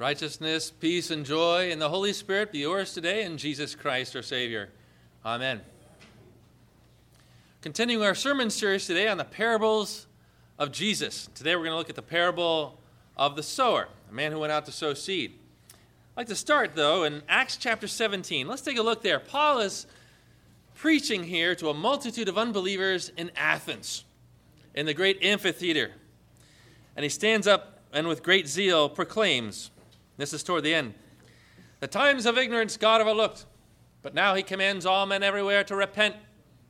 Righteousness, peace, and joy in the Holy Spirit be yours today in Jesus Christ our Savior. Amen. Continuing our sermon series today on the parables of Jesus. Today we're going to look at the parable of the sower, a man who went out to sow seed. I'd like to start, though, in Acts chapter 17. Let's take a look there. Paul is preaching here to a multitude of unbelievers in Athens, in the great amphitheater. And he stands up and with great zeal proclaims, this is toward the end. The times of ignorance God overlooked, but now he commands all men everywhere to repent,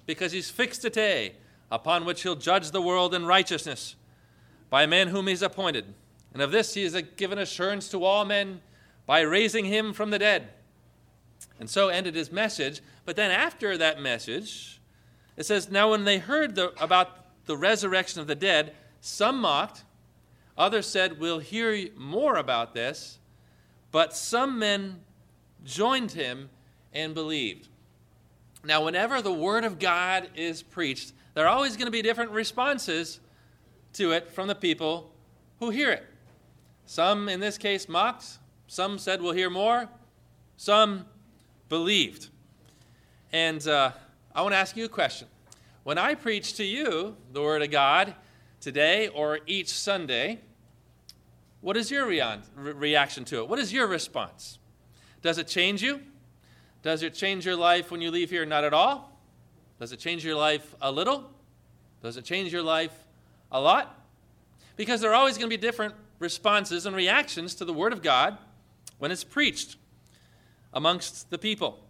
because he's fixed a day upon which he'll judge the world in righteousness by a man whom he's appointed. And of this he has given assurance to all men by raising him from the dead. And so ended his message. But then after that message, it says, Now when they heard the, about the resurrection of the dead, some mocked, others said, We'll hear more about this. But some men joined him and believed. Now, whenever the Word of God is preached, there are always going to be different responses to it from the people who hear it. Some, in this case, mocked. Some said, We'll hear more. Some believed. And uh, I want to ask you a question. When I preach to you the Word of God today or each Sunday, what is your reaction to it? What is your response? Does it change you? Does it change your life when you leave here? Not at all. Does it change your life a little? Does it change your life a lot? Because there are always going to be different responses and reactions to the Word of God when it's preached amongst the people.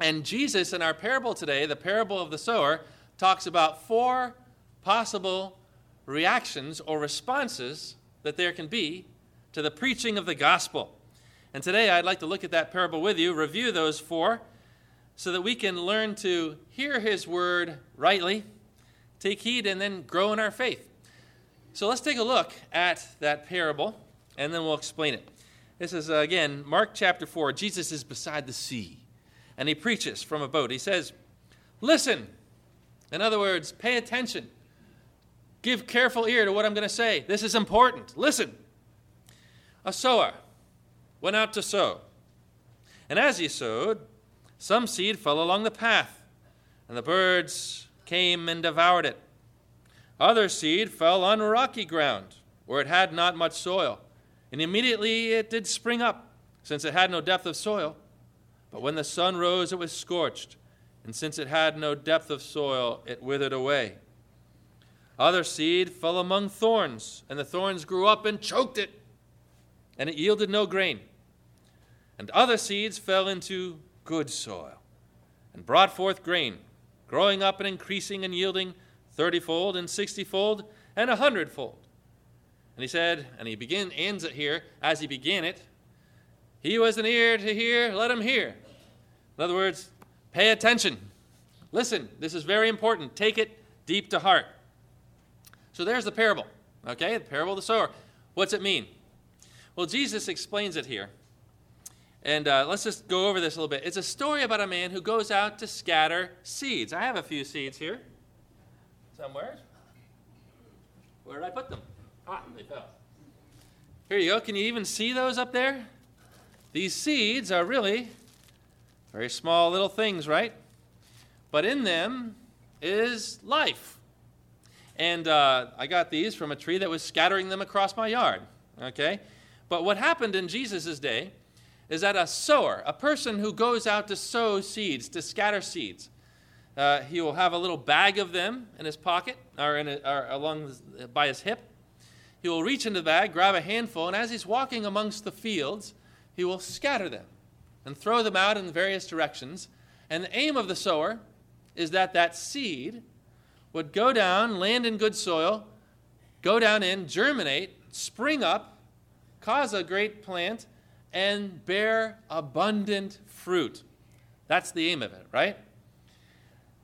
And Jesus, in our parable today, the parable of the sower, talks about four possible reactions or responses that there can be to the preaching of the gospel. And today I'd like to look at that parable with you, review those four, so that we can learn to hear his word rightly, take heed, and then grow in our faith. So let's take a look at that parable, and then we'll explain it. This is, uh, again, Mark chapter 4. Jesus is beside the sea, and he preaches from a boat. He says, Listen. In other words, pay attention. Give careful ear to what I'm going to say. This is important. Listen. A sower went out to sow. And as he sowed, some seed fell along the path, and the birds came and devoured it. Other seed fell on rocky ground, where it had not much soil, and immediately it did spring up, since it had no depth of soil. But when the sun rose, it was scorched, and since it had no depth of soil, it withered away. Other seed fell among thorns, and the thorns grew up and choked it, and it yielded no grain. And other seeds fell into good soil, and brought forth grain, growing up and increasing and yielding thirtyfold and sixtyfold and a hundredfold. And he said, and he begin, ends it here, as he began it, He was an ear to hear, let him hear. In other words, pay attention. Listen, this is very important. Take it deep to heart. So there's the parable, okay? The parable of the sower. What's it mean? Well, Jesus explains it here. And uh, let's just go over this a little bit. It's a story about a man who goes out to scatter seeds. I have a few seeds here somewhere. Where did I put them? Ah, they fell. Here you go. Can you even see those up there? These seeds are really very small little things, right? But in them is life. And uh, I got these from a tree that was scattering them across my yard. Okay? But what happened in Jesus' day is that a sower, a person who goes out to sow seeds, to scatter seeds, uh, he will have a little bag of them in his pocket or, in a, or along by his hip. He will reach into the bag, grab a handful, and as he's walking amongst the fields, he will scatter them and throw them out in various directions. And the aim of the sower is that that seed would go down, land in good soil, go down in, germinate, spring up, cause a great plant, and bear abundant fruit. That's the aim of it, right?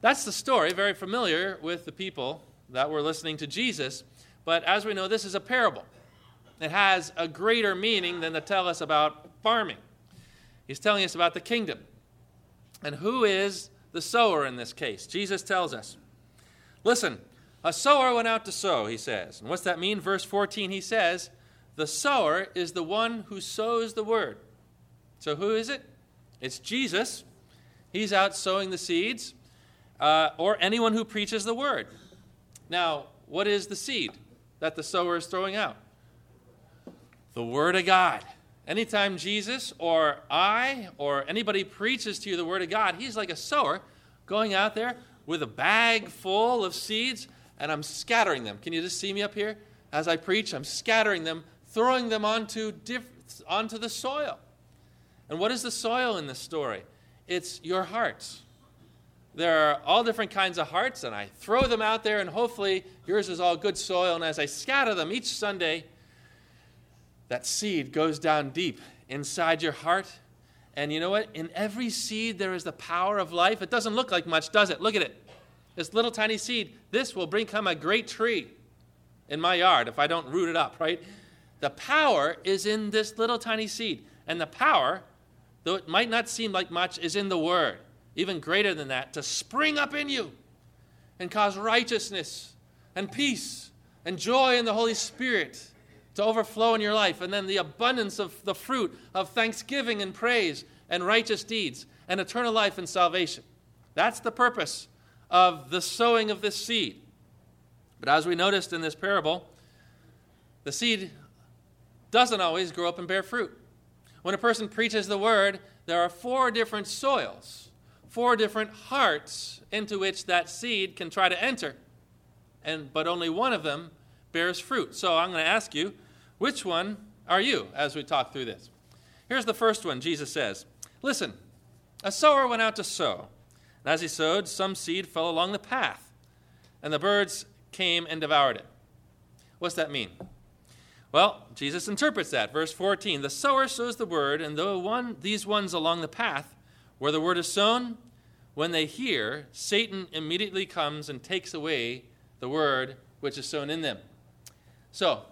That's the story, very familiar with the people that were listening to Jesus. But as we know, this is a parable. It has a greater meaning than to tell us about farming. He's telling us about the kingdom. And who is the sower in this case? Jesus tells us. Listen, a sower went out to sow, he says. And what's that mean? Verse 14, he says, the sower is the one who sows the word. So, who is it? It's Jesus. He's out sowing the seeds, uh, or anyone who preaches the word. Now, what is the seed that the sower is throwing out? The word of God. Anytime Jesus or I or anybody preaches to you the word of God, he's like a sower going out there with a bag full of seeds and I'm scattering them. Can you just see me up here? As I preach, I'm scattering them, throwing them onto, diff- onto the soil. And what is the soil in this story? It's your hearts. There are all different kinds of hearts, and I throw them out there, and hopefully yours is all good soil. And as I scatter them each Sunday, that seed goes down deep inside your heart. And you know what? In every seed, there is the power of life. It doesn't look like much, does it? Look at it. This little tiny seed, this will become a great tree in my yard if I don't root it up, right? The power is in this little tiny seed. And the power, though it might not seem like much, is in the Word. Even greater than that, to spring up in you and cause righteousness and peace and joy in the Holy Spirit to overflow in your life. And then the abundance of the fruit of thanksgiving and praise and righteous deeds and eternal life and salvation. That's the purpose of the sowing of this seed. But as we noticed in this parable, the seed doesn't always grow up and bear fruit. When a person preaches the word, there are four different soils, four different hearts into which that seed can try to enter. And but only one of them bears fruit. So I'm going to ask you, which one are you as we talk through this? Here's the first one Jesus says Listen, a sower went out to sow. And as he sowed, some seed fell along the path, and the birds came and devoured it. What's that mean? Well, Jesus interprets that. Verse 14 The sower sows the word, and though one, these ones along the path where the word is sown, when they hear, Satan immediately comes and takes away the word which is sown in them. So,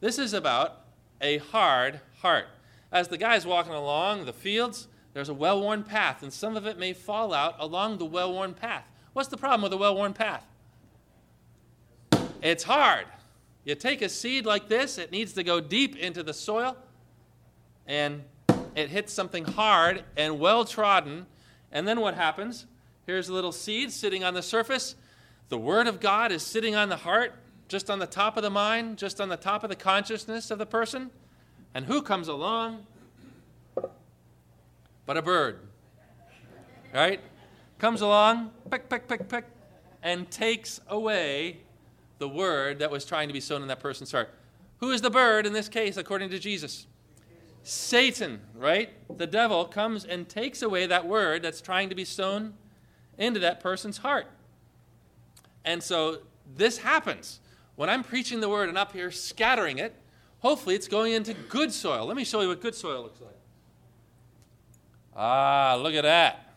this is about a hard heart. As the guy's walking along the fields, there's a well worn path, and some of it may fall out along the well worn path. What's the problem with a well worn path? It's hard. You take a seed like this, it needs to go deep into the soil, and it hits something hard and well trodden. And then what happens? Here's a little seed sitting on the surface. The Word of God is sitting on the heart, just on the top of the mind, just on the top of the consciousness of the person. And who comes along? But a bird. Right? Comes along, pick, pick, pick, pick, and takes away the word that was trying to be sown in that person's heart. Who is the bird in this case, according to Jesus? Satan, right? The devil comes and takes away that word that's trying to be sown into that person's heart. And so this happens. When I'm preaching the word and up here scattering it, hopefully it's going into good soil. Let me show you what good soil looks like. Ah, look at that.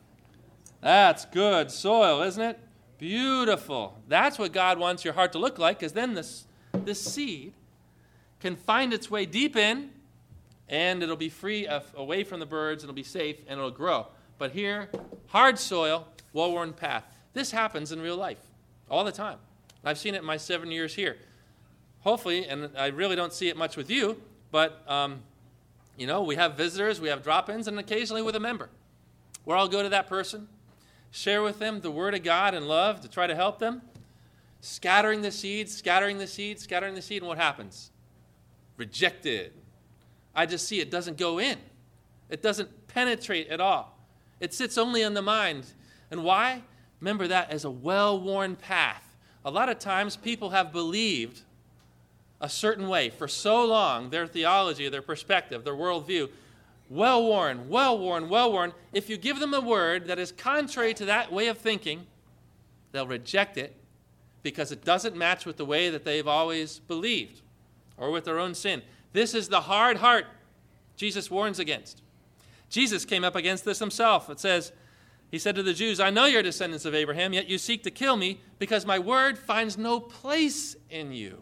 That's good soil, isn't it? Beautiful. That's what God wants your heart to look like, because then this, this seed can find its way deep in, and it'll be free of, away from the birds, it'll be safe, and it'll grow. But here, hard soil, well worn path. This happens in real life all the time. I've seen it in my seven years here. Hopefully, and I really don't see it much with you, but um, you know, we have visitors, we have drop ins, and occasionally with a member, where I'll go to that person share with them the Word of God and love to try to help them. Scattering the seed, scattering the seed, scattering the seed, and what happens? Rejected. I just see it doesn't go in, it doesn't penetrate at all. It sits only in the mind. And why? Remember that as a well worn path. A lot of times people have believed a certain way for so long, their theology, their perspective, their worldview, well worn, well worn, well worn. If you give them a word that is contrary to that way of thinking, they'll reject it because it doesn't match with the way that they've always believed or with their own sin. This is the hard heart Jesus warns against. Jesus came up against this himself. It says, He said to the Jews, I know you're descendants of Abraham, yet you seek to kill me because my word finds no place in you.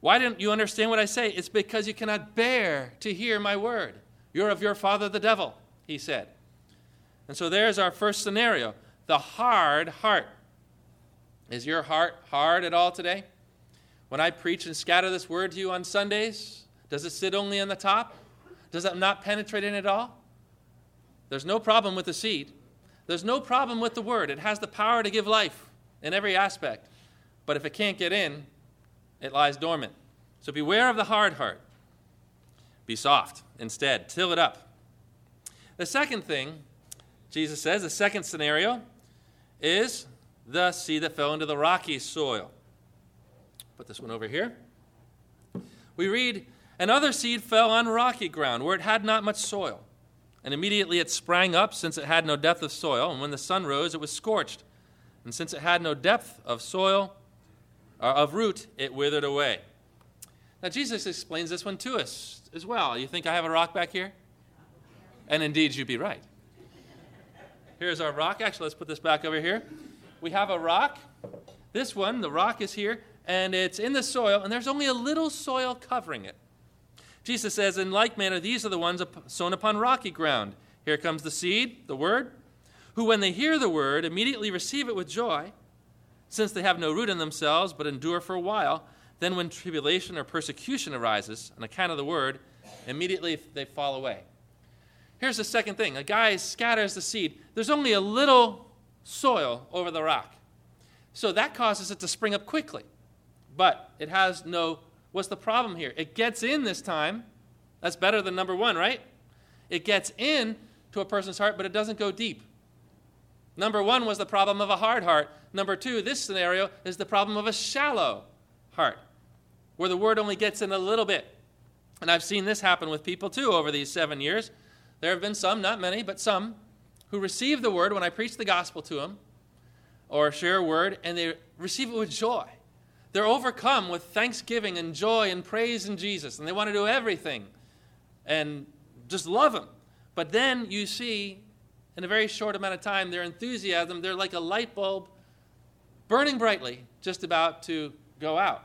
Why don't you understand what I say? It's because you cannot bear to hear my word. You're of your father the devil, he said. And so there's our first scenario the hard heart. Is your heart hard at all today? When I preach and scatter this word to you on Sundays, does it sit only on the top? Does it not penetrate in at all? There's no problem with the seed. There's no problem with the word. It has the power to give life in every aspect. But if it can't get in, it lies dormant. So beware of the hard heart. Be soft instead, till it up. The second thing Jesus says, the second scenario, is the seed that fell into the rocky soil. Put this one over here. We read, Another seed fell on rocky ground where it had not much soil. And immediately it sprang up, since it had no depth of soil. And when the sun rose, it was scorched. And since it had no depth of soil, or of root, it withered away. Now, Jesus explains this one to us as well. You think I have a rock back here? And indeed, you'd be right. Here's our rock. Actually, let's put this back over here. We have a rock. This one, the rock is here, and it's in the soil, and there's only a little soil covering it. Jesus says, In like manner, these are the ones sown upon rocky ground. Here comes the seed, the word, who, when they hear the word, immediately receive it with joy, since they have no root in themselves, but endure for a while. Then, when tribulation or persecution arises on account of the word, immediately they fall away. Here's the second thing a guy scatters the seed. There's only a little soil over the rock. So that causes it to spring up quickly. But it has no. What's the problem here? It gets in this time. That's better than number one, right? It gets in to a person's heart, but it doesn't go deep. Number one was the problem of a hard heart. Number two, this scenario is the problem of a shallow heart, where the word only gets in a little bit. And I've seen this happen with people too over these seven years. There have been some, not many, but some, who receive the word when I preach the gospel to them or share a word, and they receive it with joy. They're overcome with thanksgiving and joy and praise in Jesus, and they want to do everything and just love Him. But then you see, in a very short amount of time, their enthusiasm, they're like a light bulb burning brightly, just about to go out.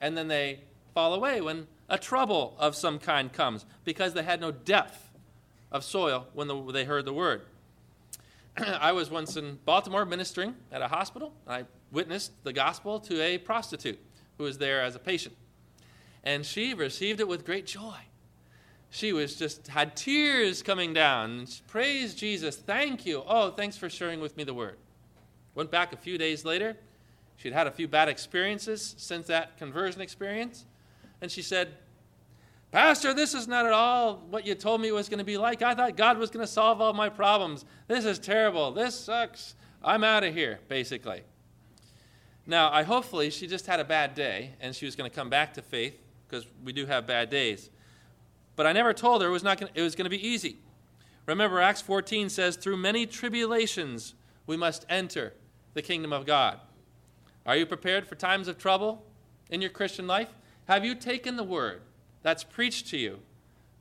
And then they fall away when a trouble of some kind comes because they had no depth of soil when the, they heard the word. I was once in Baltimore ministering at a hospital. I witnessed the gospel to a prostitute who was there as a patient. And she received it with great joy. She was just had tears coming down. Praise Jesus. Thank you. Oh, thanks for sharing with me the word. Went back a few days later. She'd had a few bad experiences since that conversion experience. And she said, Pastor, this is not at all what you told me it was going to be like. I thought God was going to solve all my problems. This is terrible. This sucks. I'm out of here, basically. Now, I hopefully she just had a bad day and she was going to come back to faith because we do have bad days. But I never told her it was not gonna, it was going to be easy. Remember Acts 14 says through many tribulations we must enter the kingdom of God. Are you prepared for times of trouble in your Christian life? Have you taken the word that's preached to you,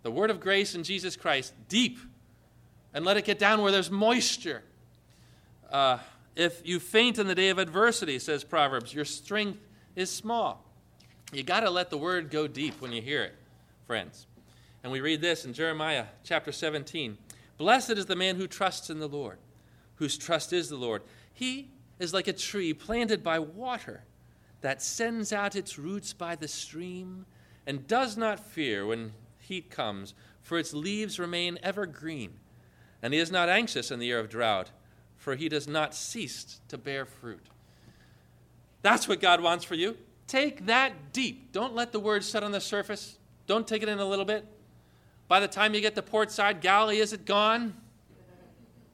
the word of grace in Jesus Christ, deep, and let it get down where there's moisture. Uh, if you faint in the day of adversity, says Proverbs, your strength is small. You got to let the word go deep when you hear it, friends. And we read this in Jeremiah chapter 17 Blessed is the man who trusts in the Lord, whose trust is the Lord. He is like a tree planted by water that sends out its roots by the stream and does not fear when heat comes, for its leaves remain ever green. And he is not anxious in the year of drought, for he does not cease to bear fruit. That's what God wants for you. Take that deep. Don't let the word set on the surface. Don't take it in a little bit. By the time you get to port side is it gone?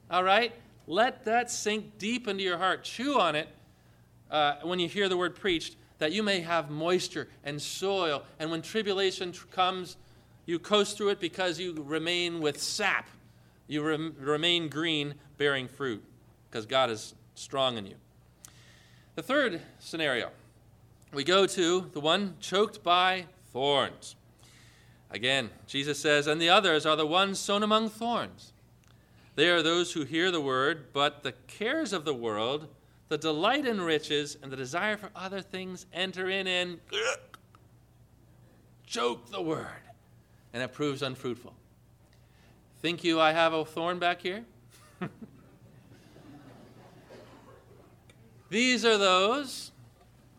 All right? Let that sink deep into your heart. Chew on it uh, when you hear the word preached that you may have moisture and soil. And when tribulation tr- comes, you coast through it because you remain with sap. You rem- remain green, bearing fruit, because God is strong in you. The third scenario, we go to the one choked by thorns. Again, Jesus says, and the others are the ones sown among thorns. They are those who hear the word, but the cares of the world the delight in riches and the desire for other things enter in and choke the word, and it proves unfruitful. Think you I have a thorn back here? these are those,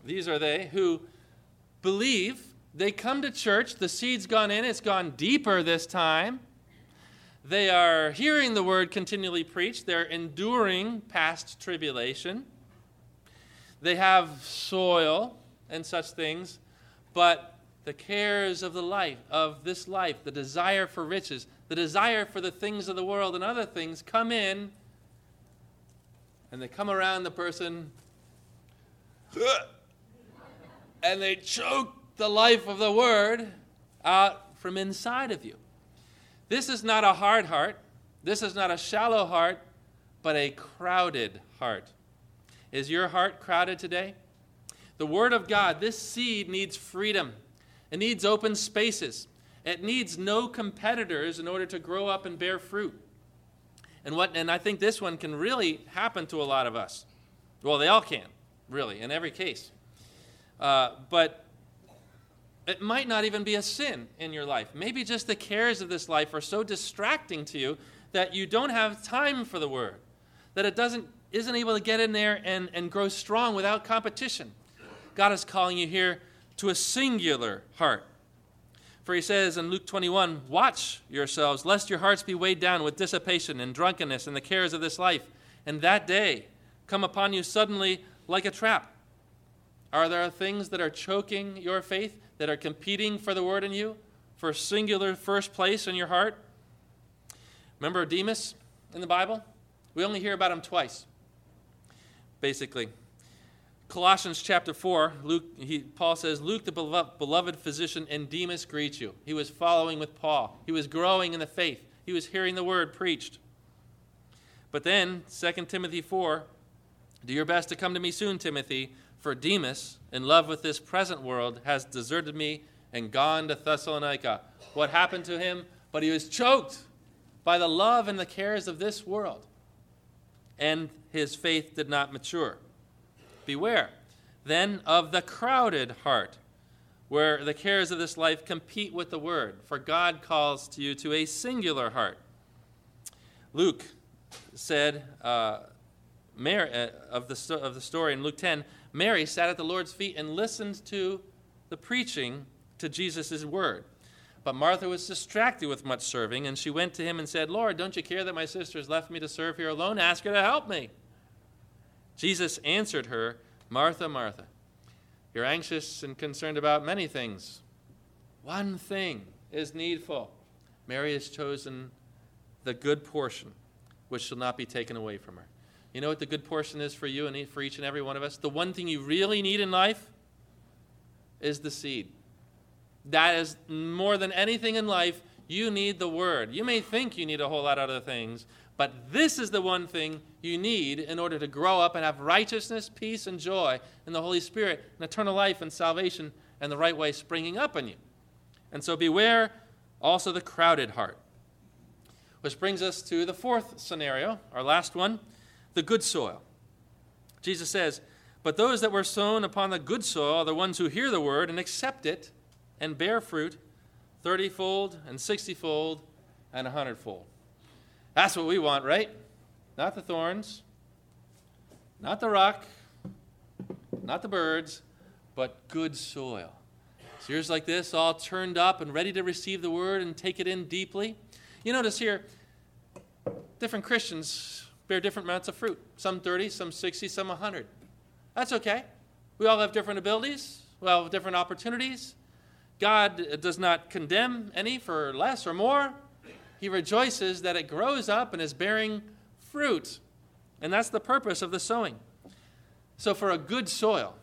these are they who believe, they come to church, the seed's gone in, it's gone deeper this time. They are hearing the word continually preached, they're enduring past tribulation. They have soil and such things, but the cares of the life, of this life, the desire for riches, the desire for the things of the world and other things come in and they come around the person and they choke the life of the word out from inside of you. This is not a hard heart. This is not a shallow heart, but a crowded heart. Is your heart crowded today? The Word of God, this seed needs freedom. It needs open spaces. It needs no competitors in order to grow up and bear fruit. And, what, and I think this one can really happen to a lot of us. Well, they all can, really, in every case. Uh, but it might not even be a sin in your life. Maybe just the cares of this life are so distracting to you that you don't have time for the Word, that it doesn't, isn't able to get in there and, and grow strong without competition. God is calling you here to a singular heart. For he says in Luke 21 Watch yourselves, lest your hearts be weighed down with dissipation and drunkenness and the cares of this life, and that day come upon you suddenly like a trap. Are there things that are choking your faith, that are competing for the word in you, for a singular first place in your heart? Remember Demas in the Bible? We only hear about him twice, basically. Colossians chapter 4, Luke, he, Paul says, Luke, the beloved physician, and Demas greet you. He was following with Paul. He was growing in the faith. He was hearing the word preached. But then, 2 Timothy 4, do your best to come to me soon, Timothy, for Demas, in love with this present world, has deserted me and gone to Thessalonica. What happened to him? But he was choked by the love and the cares of this world, and his faith did not mature. Beware then of the crowded heart, where the cares of this life compete with the word, for God calls to you to a singular heart. Luke said uh, Mary, uh, of, the, of the story in Luke 10 Mary sat at the Lord's feet and listened to the preaching to Jesus' word. But Martha was distracted with much serving, and she went to him and said, Lord, don't you care that my sister has left me to serve here alone? Ask her to help me. Jesus answered her, Martha, Martha, you're anxious and concerned about many things. One thing is needful. Mary has chosen the good portion, which shall not be taken away from her. You know what the good portion is for you and for each and every one of us? The one thing you really need in life is the seed. That is more than anything in life, you need the word. You may think you need a whole lot of other things, but this is the one thing you need in order to grow up and have righteousness, peace, and joy in the Holy Spirit, and eternal life and salvation and the right way springing up in you. And so beware also the crowded heart. Which brings us to the fourth scenario, our last one the good soil. Jesus says, But those that were sown upon the good soil are the ones who hear the word and accept it and bear fruit thirtyfold and sixtyfold and a hundredfold. That's what we want, right? Not the thorns, not the rock, not the birds, but good soil. So yours like this, all turned up and ready to receive the word and take it in deeply. You notice here, different Christians bear different amounts of fruit. Some 30, some 60, some 100. That's okay. We all have different abilities, we all have different opportunities. God does not condemn any for less or more he rejoices that it grows up and is bearing fruit. And that's the purpose of the sowing. So, for a good soil,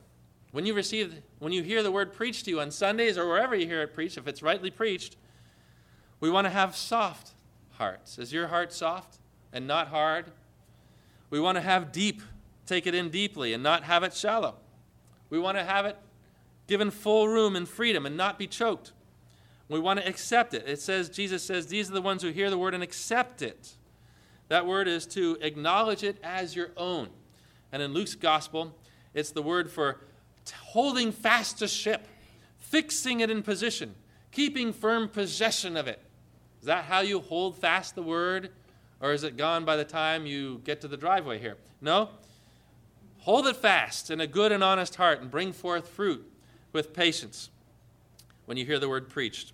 when you receive, when you hear the word preached to you on Sundays or wherever you hear it preached, if it's rightly preached, we want to have soft hearts. Is your heart soft and not hard? We want to have deep, take it in deeply and not have it shallow. We want to have it given full room and freedom and not be choked. We want to accept it. It says, Jesus says, these are the ones who hear the word and accept it. That word is to acknowledge it as your own. And in Luke's gospel, it's the word for holding fast a ship, fixing it in position, keeping firm possession of it. Is that how you hold fast the word? Or is it gone by the time you get to the driveway here? No. Hold it fast in a good and honest heart and bring forth fruit with patience when you hear the word preached.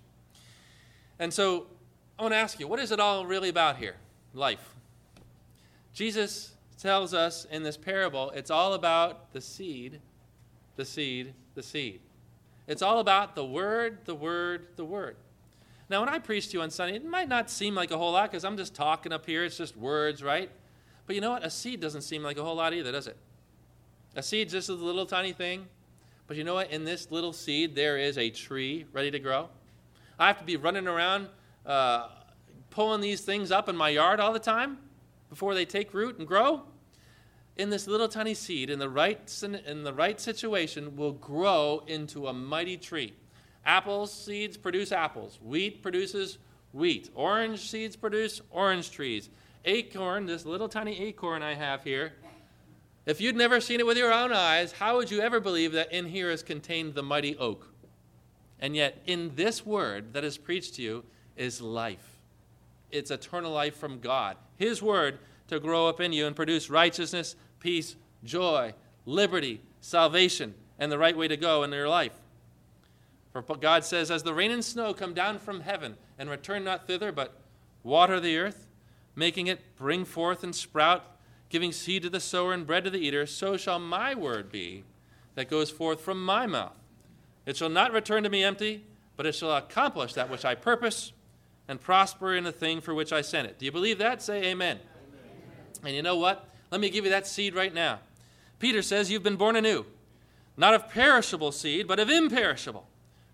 And so I want to ask you, what is it all really about here? Life. Jesus tells us in this parable it's all about the seed, the seed, the seed. It's all about the word, the word, the word. Now, when I preach to you on Sunday, it might not seem like a whole lot because I'm just talking up here. It's just words, right? But you know what? A seed doesn't seem like a whole lot either, does it? A seed's just a little tiny thing. But you know what? In this little seed, there is a tree ready to grow. I have to be running around uh, pulling these things up in my yard all the time before they take root and grow. In this little tiny seed, in the right, in the right situation, will grow into a mighty tree. Apples seeds produce apples. Wheat produces wheat. Orange seeds produce orange trees. Acorn, this little tiny acorn I have here, if you'd never seen it with your own eyes, how would you ever believe that in here is contained the mighty oak? And yet, in this word that is preached to you is life. It's eternal life from God. His word to grow up in you and produce righteousness, peace, joy, liberty, salvation, and the right way to go in your life. For God says, As the rain and snow come down from heaven and return not thither, but water the earth, making it bring forth and sprout giving seed to the sower and bread to the eater, so shall my word be that goes forth from my mouth. It shall not return to me empty, but it shall accomplish that which I purpose and prosper in the thing for which I sent it. Do you believe that? Say amen. amen. And you know what? Let me give you that seed right now. Peter says, You've been born anew, not of perishable seed, but of imperishable.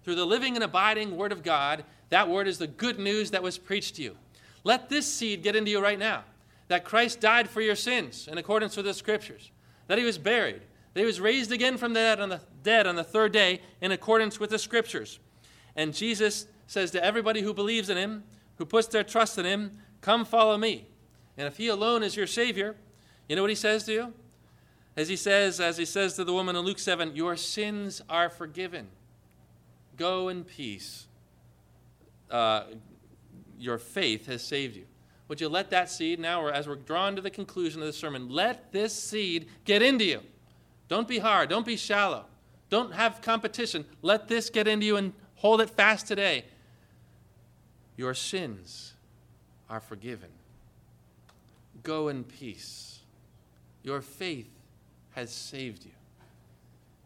Through the living and abiding Word of God, that Word is the good news that was preached to you. Let this seed get into you right now that Christ died for your sins in accordance with the scriptures, that he was buried, that he was raised again from the dead on the, dead on the third day in accordance with the scriptures. And Jesus says to everybody who believes in him, who puts their trust in him, Come follow me. And if he alone is your Savior, you know what he says to you? As he says, as he says to the woman in Luke 7, Your sins are forgiven. Go in peace. Uh, your faith has saved you. Would you let that seed now, as we're drawn to the conclusion of the sermon, let this seed get into you? Don't be hard. Don't be shallow. Don't have competition. Let this get into you and hold it fast today. Your sins are forgiven. Go in peace. Your faith has saved you.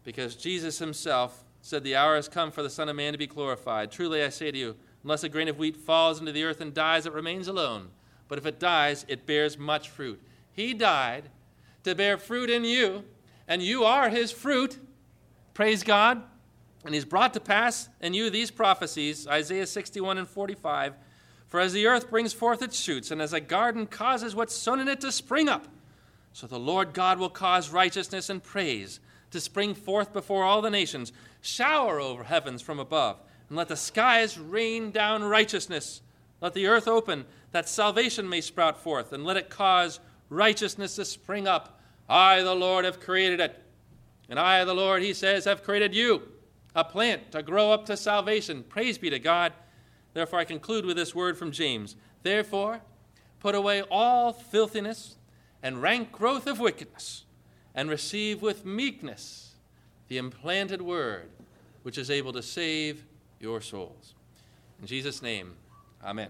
Because Jesus himself said, The hour has come for the Son of Man to be glorified. Truly I say to you, unless a grain of wheat falls into the earth and dies, it remains alone but if it dies, it bears much fruit. He died to bear fruit in you, and you are his fruit. Praise God. And he's brought to pass in you these prophecies Isaiah 61 and 45. For as the earth brings forth its shoots, and as a garden causes what's sown in it to spring up, so the Lord God will cause righteousness and praise to spring forth before all the nations. Shower over heavens from above, and let the skies rain down righteousness. Let the earth open that salvation may sprout forth, and let it cause righteousness to spring up. I, the Lord, have created it. And I, the Lord, he says, have created you, a plant to grow up to salvation. Praise be to God. Therefore, I conclude with this word from James. Therefore, put away all filthiness and rank growth of wickedness, and receive with meekness the implanted word, which is able to save your souls. In Jesus' name, amen.